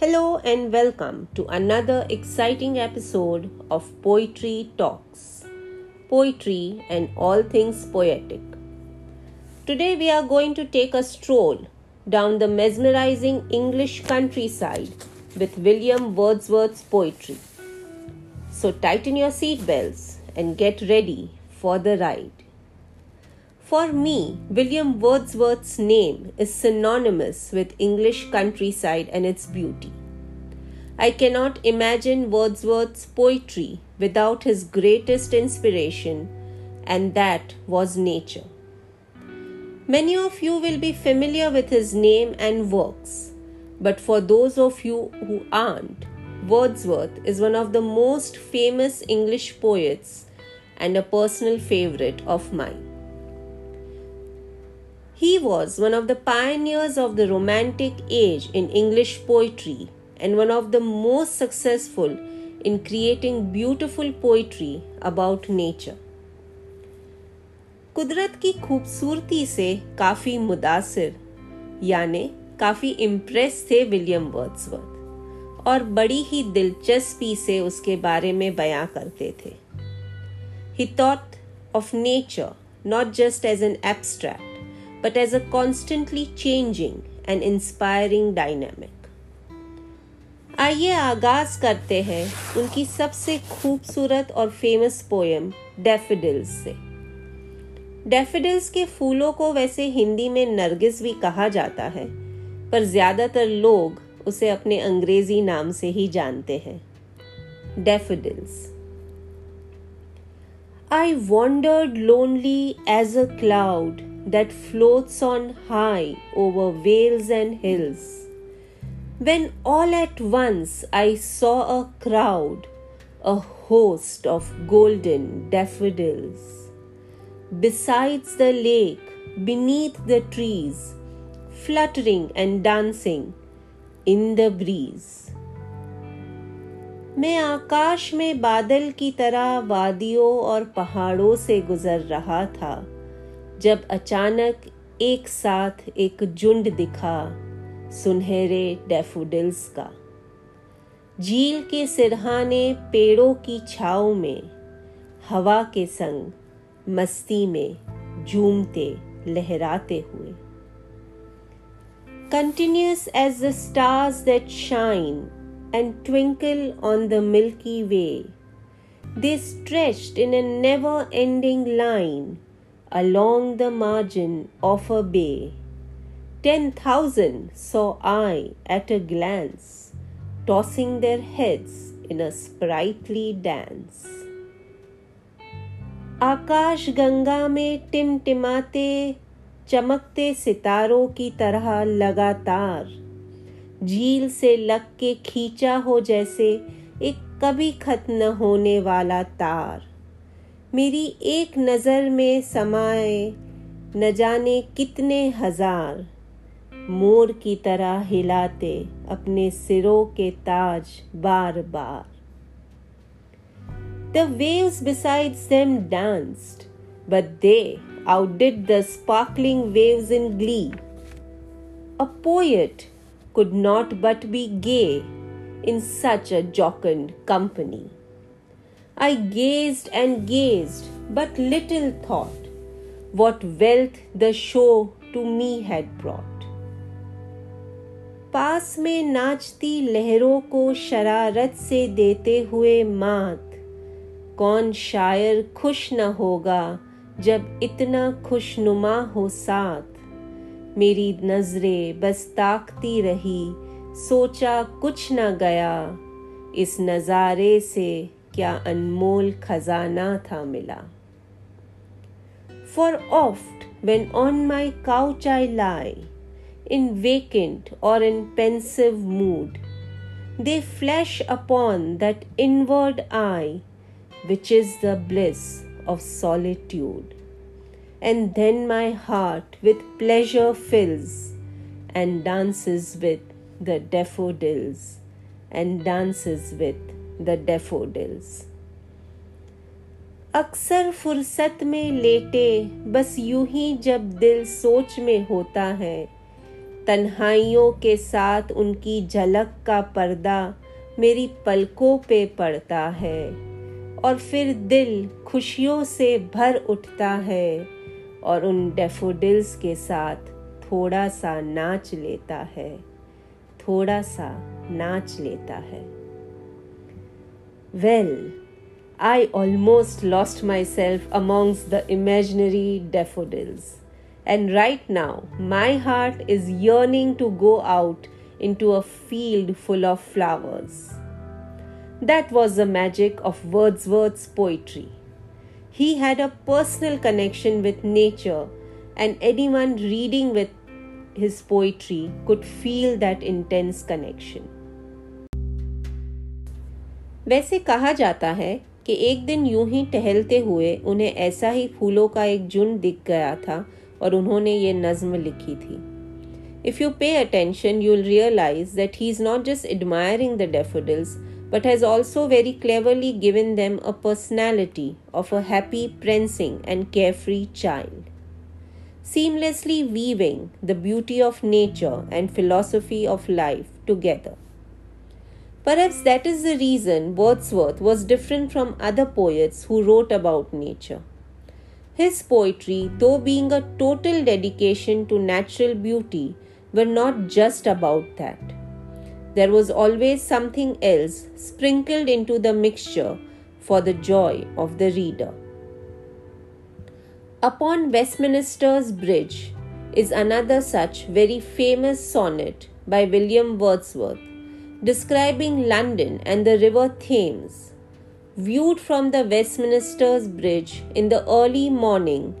Hello and welcome to another exciting episode of Poetry Talks Poetry and all things poetic. Today we are going to take a stroll down the mesmerizing English countryside with William Wordsworth's poetry. So tighten your seatbelts and get ready for the ride. For me, William Wordsworth's name is synonymous with English countryside and its beauty. I cannot imagine Wordsworth's poetry without his greatest inspiration, and that was nature. Many of you will be familiar with his name and works, but for those of you who aren't, Wordsworth is one of the most famous English poets and a personal favorite of mine. He was one of the pioneers of the Romantic age in English poetry and one of the most successful in creating beautiful poetry about nature. कुदरत की खूबसूरती से काफ़ी मुदासिर यानी काफ़ी impress थे William Wordsworth और बड़ी ही दिलचस्पी से उसके बारे में बयां करते थे he thought of nature not just as an abstract but as a constantly changing and inspiring dynamic. आइए आगाज़ करते हैं उनकी सबसे खूबसूरत और फ़ेमस पोएम डेफिडिल्स से। डेफिडिल्स के फूलों को वैसे हिंदी में नरगिस भी कहा जाता है, पर ज़्यादातर लोग उसे अपने अंग्रेज़ी नाम से ही जानते हैं। Daffodils I wandered lonely as a cloud that floats on high over vales and hills. When all at once I saw a crowd, a host of golden daffodils. Besides the lake, beneath the trees, fluttering and dancing in the breeze. मैं आकाश में बादल की तरह वादियों और पहाड़ों से गुजर रहा था जब अचानक एक साथ एक झुंड दिखा सुनहरे डेफोडिल्स का। झील के सिरहाने पेड़ों की छाव में, हवा के संग मस्ती में झूमते, लहराते हुए। Continuous as the stars that shine and twinkle on the Milky Way they stretched in a never ending line along the margin of a bay. Ten thousand saw I at a glance, tossing their heads in a sprightly dance. आकाश गंगा में टिमटिमाते चमकते सितारों की तरह लगातार झील से लग के खींचा हो जैसे एक कभी खत्म होने वाला तार मेरी एक नज़र में समाए न जाने कितने हज़ार मोर की तरह हिलाते अपने सिरों के ताज बार बार The waves besides them danced, but they outdid the sparkling waves in glee. A poet could not but be gay in such a jocund company. I gazed and gazed, but little thought what wealth the show to me had brought. पास में नाचती लहरों को शरारत से देते हुए मात कौन शायर खुश न होगा जब इतना खुशनुमा हो साथ मेरी नज़रें बस ताकती रही सोचा कुछ न गया इस नज़ारे से क्या अनमोल खजाना था मिला for oft when on my couch I lie, in vacant or in pensive mood, they flash upon that inward eye, which is the bliss of solitude. And then my heart with pleasure fills and dances with the daffodils and dances with the daffodils अक्सर फुर्सत में लेटे बस यूँ ही जब दिल सोच में होता है। तन्हाइयों के साथ उनकी झलक का पर्दा मेरी पलकों पे पड़ता है और फिर दिल खुशियों से भर उठता है और उन डेफोडिल्स के साथ थोड़ा सा नाच लेता है। थोड़ा सा नाच लेता है। Well, I almost lost myself amongst the imaginary daffodils. And right now, my heart is yearning to go out into a field full of flowers. That was the magic of Wordsworth's poetry. He had a personal connection with nature, and anyone reading with his poetry could feel that intense connection. वैसे कहा जाता है कि एक दिन यूँ ही टहलते हुए उन्हें ऐसा ही फूलों का एक झुंड दिख गया था और उन्होंने ये नज्म लिखी थी if you pay attention you will realise that he is not just admiring the daffodils but has also very cleverly given them a personality of a happy, prancing, and carefree child. Seamlessly weaving the beauty of nature and philosophy of life together. Perhaps that is the reason Wordsworth was different from other poets who wrote about nature. His poetry, though being a total dedication to natural beauty, were not just about that. There was always something else sprinkled into the mixture for the joy of the reader. Upon Westminster's Bridge is another such very famous sonnet by William Wordsworth describing London and the river Thames viewed from the Westminster's Bridge in the early morning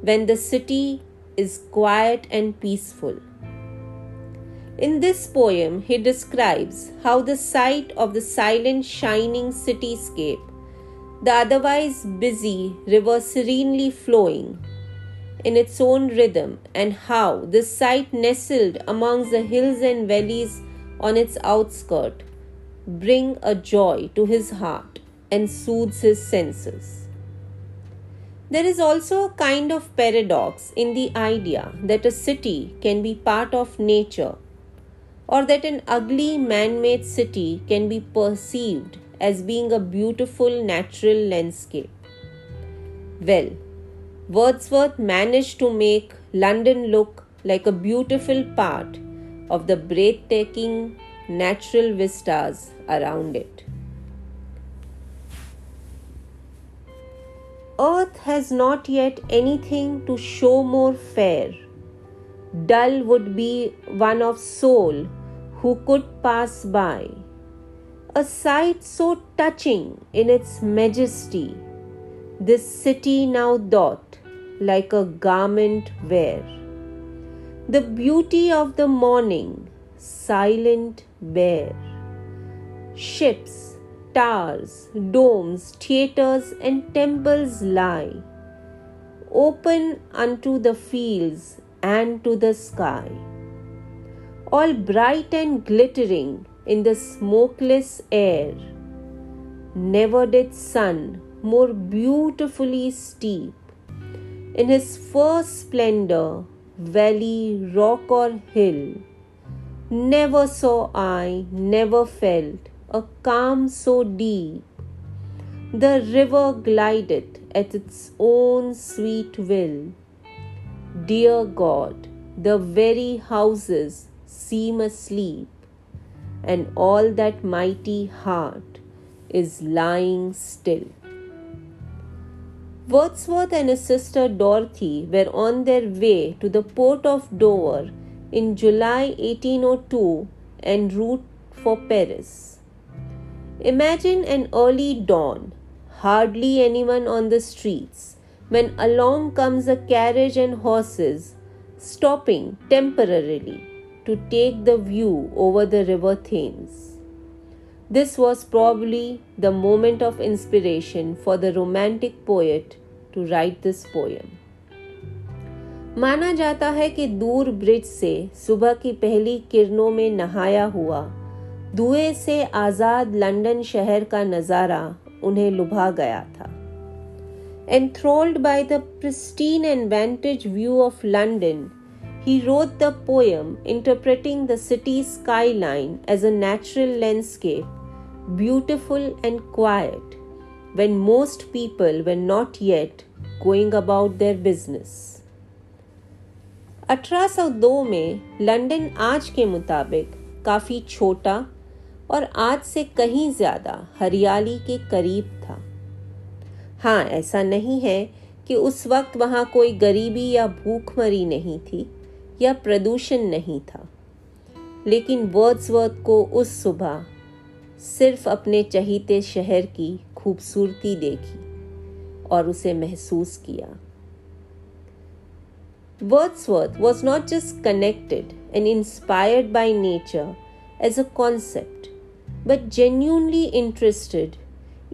when the city is quiet and peaceful. In this poem, he describes how the sight of the silent, shining cityscape, the otherwise busy river serenely flowing in its own rhythm, and how the sight nestled amongst the hills and valleys on its outskirt bring a joy to his heart and soothes his senses. There is also a kind of paradox in the idea that a city can be part of nature or that an ugly man made city can be perceived as being a beautiful natural landscape. Well, Wordsworth managed to make London look like a beautiful part of the breathtaking natural vistas around it. Earth has not yet anything to show more fair. Dull would be one of soul who could pass by. A sight so touching in its majesty, this city now doth like a garment wear. The beauty of the morning, silent, bare. Ships, towers, domes, theatres, and temples lie, open unto the fields and to the sky, all bright and glittering in the smokeless air. Never did sun more beautifully steep in his first splendor, valley, rock, or hill. Never saw I, never felt a calm so deep. The river glided at its own sweet will. Dear God, the very houses seem asleep, and all that mighty heart is lying still. Wordsworth and his sister Dorothy were on their way to the port of Dover in July 1802 en route for Paris. Imagine an early dawn, hardly anyone on the streets, when along comes a carriage and horses, stopping temporarily to take the view over the river Thames. This was probably the moment of inspiration for the romantic poet to write this poem. माना जाता है कि दूर bridge से सुबह की पहली किरणों में नहाया हुआ, धुएँ से आज़ाद लंदन शहर का नज़ारा उन्हें लुभा गया था enthralled by the pristine and vantage view of London he wrote the poem interpreting the city skyline as a natural landscape beautiful and quiet, when most people were not yet going about their business. 1802 में London आज के मुताबिक काफ़ी छोटा और आज से कहीं ज़्यादा हरियाली के करीब था हाँ ऐसा नहीं है कि उस वक्त वहाँ कोई गरीबी या भूखमरी नहीं थी या प्रदूषण नहीं था लेकिन वर्ड्सवर्थ को उस सुबह सिर्फ़ अपने चहीते शहर की खूबसूरती देखी और उसे महसूस किया। Wordsworth was not just connected and inspired by nature as a concept but genuinely interested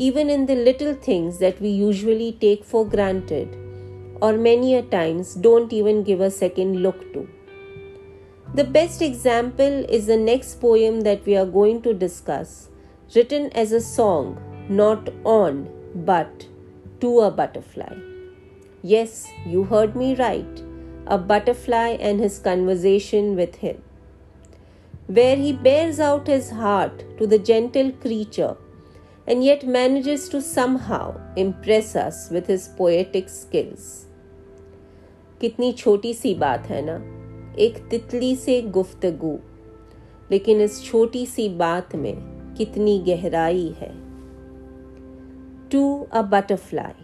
even in the little things that we usually take for granted और many a times don't even give a second look to the best example is the next poem that we are going to discuss written as a song, not on, but to a butterfly. Yes, you heard me right. A butterfly and his conversation with him, where he bears out his heart to the gentle creature and yet manages to somehow impress us with his poetic skills. कितनी छोटी सी बात है ना एक तितली से गुफ्तगु लेकिन इस छोटी सी बात में कितनी गहराई है to a butterfly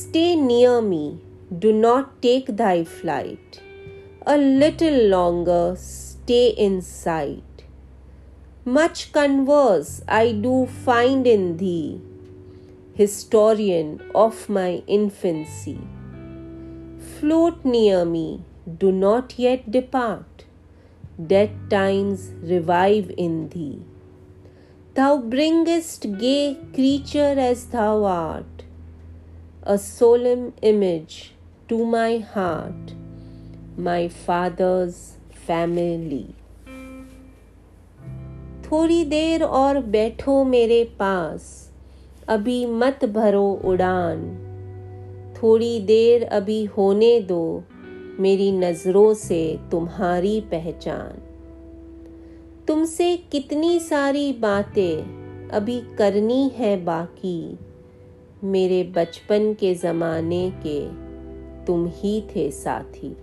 stay near me do not take Dai flight a little longer stay in site much converse I do find in the historian of my infancy. Float near me do not yet depart. Dead times revive in thee. Thou bringest gay creature as thou art, a solemn image to my heart, my father's family. थोड़ी देर और बैठो मेरे पास अभी मत भरो उड़ान थोड़ी देर अभी होने दो मेरी नज़रों से तुम्हारी पहचान तुमसे कितनी सारी बातें अभी करनी है बाकी? मेरे बचपन के ज़माने के तुम ही थे साथी।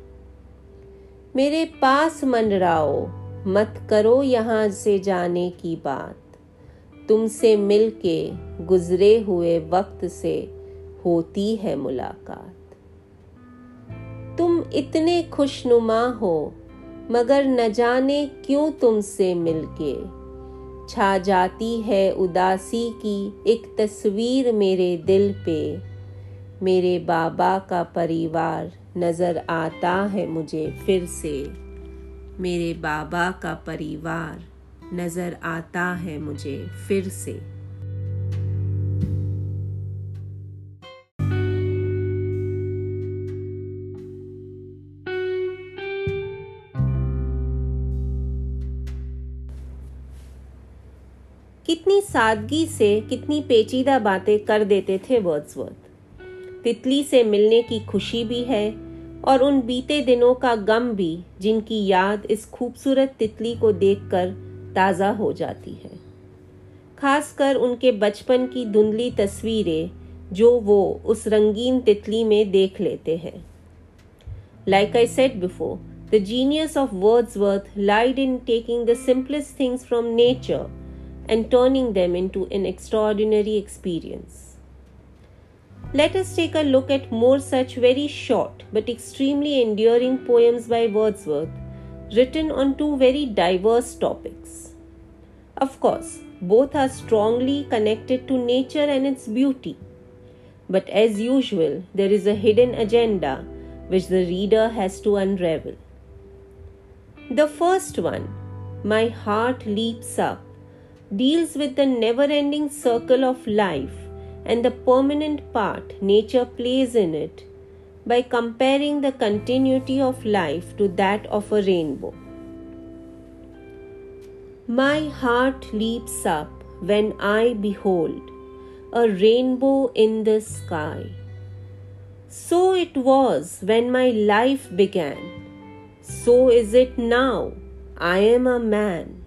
मेरे पास मंडराओ, मत करो यहाँ से जाने की बात। तुमसे मिलके गुजरे हुए वक्त से होती है मुलाकात। तुम इतने खुशनुमा हो मगर न जाने क्यों तुमसे मिलके। छा जाती है उदासी की एक तस्वीर मेरे दिल पे। मेरे बाबा का परिवार नज़र आता है मुझे फिर से। मेरे बाबा का परिवार नज़र आता है मुझे फिर से। सादगी से कितनी पेचीदा बातें कर देते थे वर्ड्सवर्थ तितली से मिलने की खुशी भी है और उन बीते दिनों का गम भी, जिनकी याद इस खूबसूरत तितली को देखकर ताज़ा हो जाती है। खासकर उनके बचपन की धुंधली तस्वीरें, जो वो उस रंगीन तितली में देख लेते हैं। Like I said before the genius of Wordsworth lied in taking the simplest things from nature and turning them into an extraordinary experience. Let us take a look at more such very short but extremely enduring poems by Wordsworth written on two very diverse topics. Of course, both are strongly connected to nature and its beauty. But as usual, there is a hidden agenda which the reader has to unravel. The first one, My Heart Leaps Up, deals with the never ending circle of life and the permanent part nature plays in it by comparing the continuity of life to that of a rainbow. My heart leaps up when I behold a rainbow in the sky. So it was when my life began. So is it now. I am a man.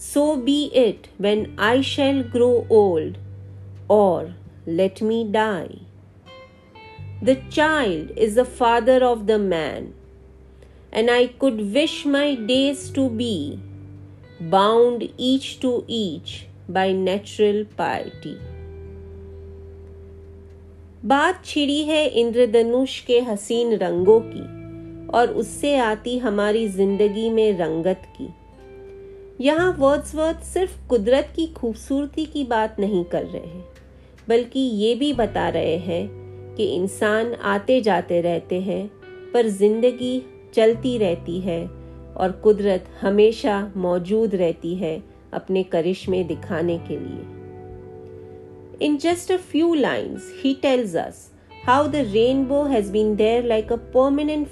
So be it when I shall grow old, or let me die. The child is the father of the man, and I could wish my days to be bound each to each by natural piety. बात छिड़ी है इंद्रधनुष के हसीन रंगों की और उससे आती हमारी ज़िंदगी में रंगत की यहाँ वर्ड्सवर्थ सिर्फ़ कुदरत की खूबसूरती की बात नहीं कर रहे हैं, बल्कि ये भी बता रहे हैं कि इंसान आते जाते रहते हैं, पर ज़िंदगी चलती रहती है और कुदरत हमेशा मौजूद रहती है अपने करिश्मे दिखाने के लिए। In just a few few he he tells us how the rainbow has been there like a permanent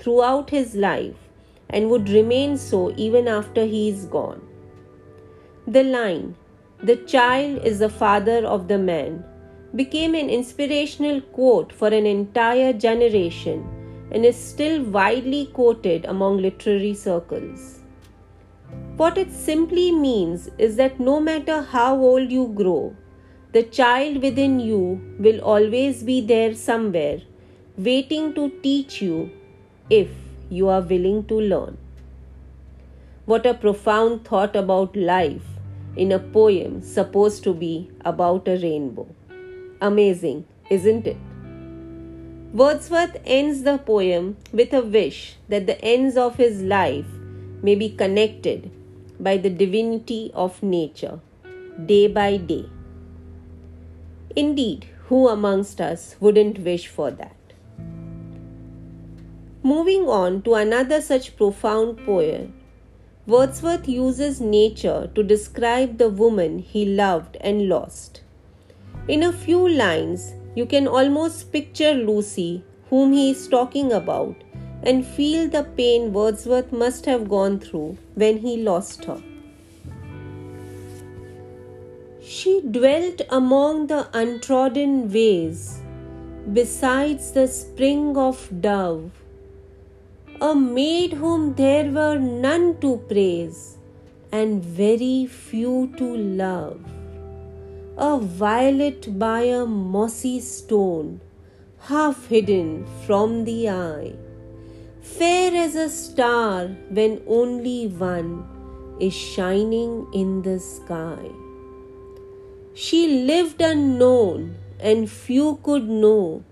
throughout his life and would remain so even after he is gone. The line, the child is the father of the man, became an inspirational quote for an entire generation and is still widely quoted among literary circles. What it simply means is that no matter how old you grow, the child within you will always be there somewhere, waiting to teach you if you are willing to learn. What a profound thought about life in a poem supposed to be about a rainbow. Amazing, isn't it? Wordsworth ends the poem with a wish that the ends of his life may be connected by the divinity of nature, day by day. Indeed, who amongst us wouldn't wish for that? Moving on to another such profound poem, Wordsworth uses nature to describe the woman he loved and lost. In a few lines, you can almost picture Lucy, whom he is talking about, and feel the pain Wordsworth must have gone through when he lost her. She dwelt among the untrodden ways, besides the spring of dove, a maid whom there were none to praise, and very few to love. A violet by a mossy stone, half hidden from the eye, fair as a star when only one is shining in the sky. She lived unknown, and few could know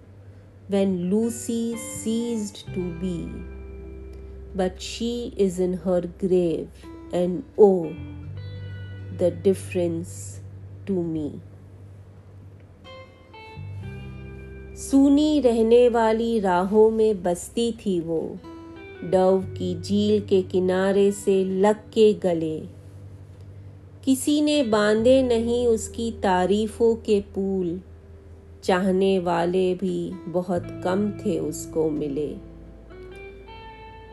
when Lucy ceased to be. But she is in her grave, and oh, the difference to me. सूनी रहने वाली राहों में बसती थी वो Dove की झील के किनारे से लग के गले किसी ने बांधे नहीं उसकी तारीफों के पुल चाहने वाले भी बहुत कम थे उसको मिले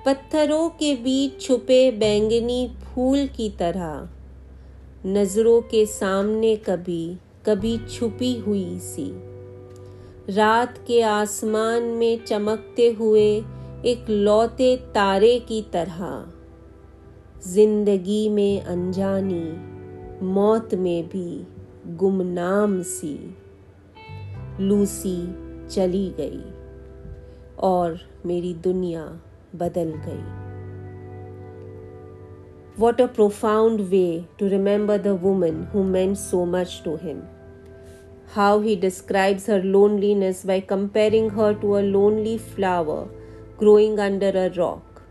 पत्थरों के बीच छुपे बैंगनी फूल की तरह। नज़रों के सामने कभी कभी छुपी हुई सी। रात के आसमान में चमकते हुए एक लौते तारे की तरह। ज़िंदगी में अनजानी, मौत में भी गुमनाम सी। लूसी चली गई। और मेरी दुनिया बदल गई What a profound way to remember the woman who meant so much to him. How he describes her loneliness by comparing her to a lonely flower growing under a rock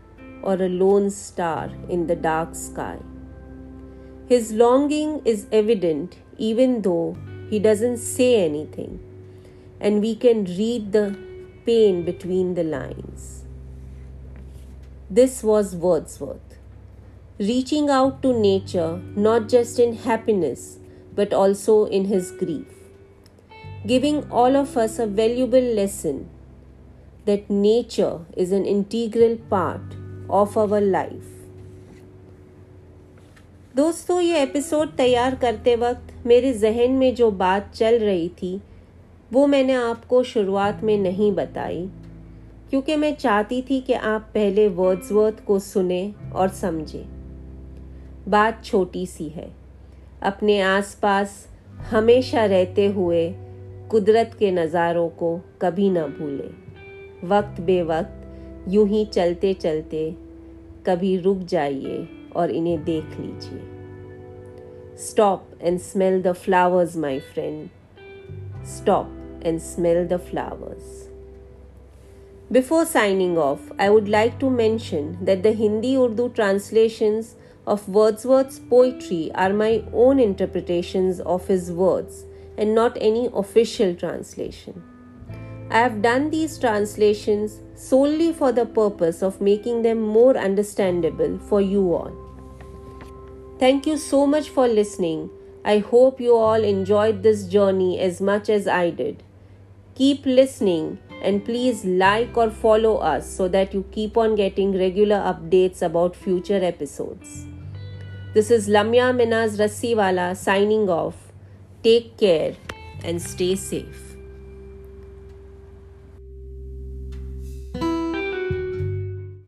or a lone star in the dark sky. His longing is evident even though he doesn't say anything, and we can read the pain between the lines. This was Wordsworth, reaching out to nature not just in happiness but also in his grief, giving all of us a valuable lesson that nature is an integral part of our life दोस्तों ये episode तैयार करते वक्त मेरे जहन में जो बात चल रही थी वो मैंने आपको शुरुआत में नहीं बताई क्योंकि मैं चाहती थी कि आप पहले वर्ड्सवर्थ को सुने और समझें। बात छोटी सी है। अपने आसपास हमेशा रहते हुए कुदरत के नज़ारों को कभी ना भूलें। वक्त बे वक्त यूँ ही चलते चलते कभी रुक जाइए और इन्हें देख लीजिए। Stop and smell the flowers my friend stop and smell the flowers Before signing off, I would like to mention that the Hindi Urdu translations of Wordsworth's poetry are my own interpretations of his words and not any official translation. I have done these translations solely for the purpose of making them more understandable for you all. Thank you so much for listening. I hope you all enjoyed this journey as much as I did. Keep listening and please like or follow us so that you keep on getting regular updates about future episodes. This is Lamya Minaz Rassiwala signing off. Take care and stay safe.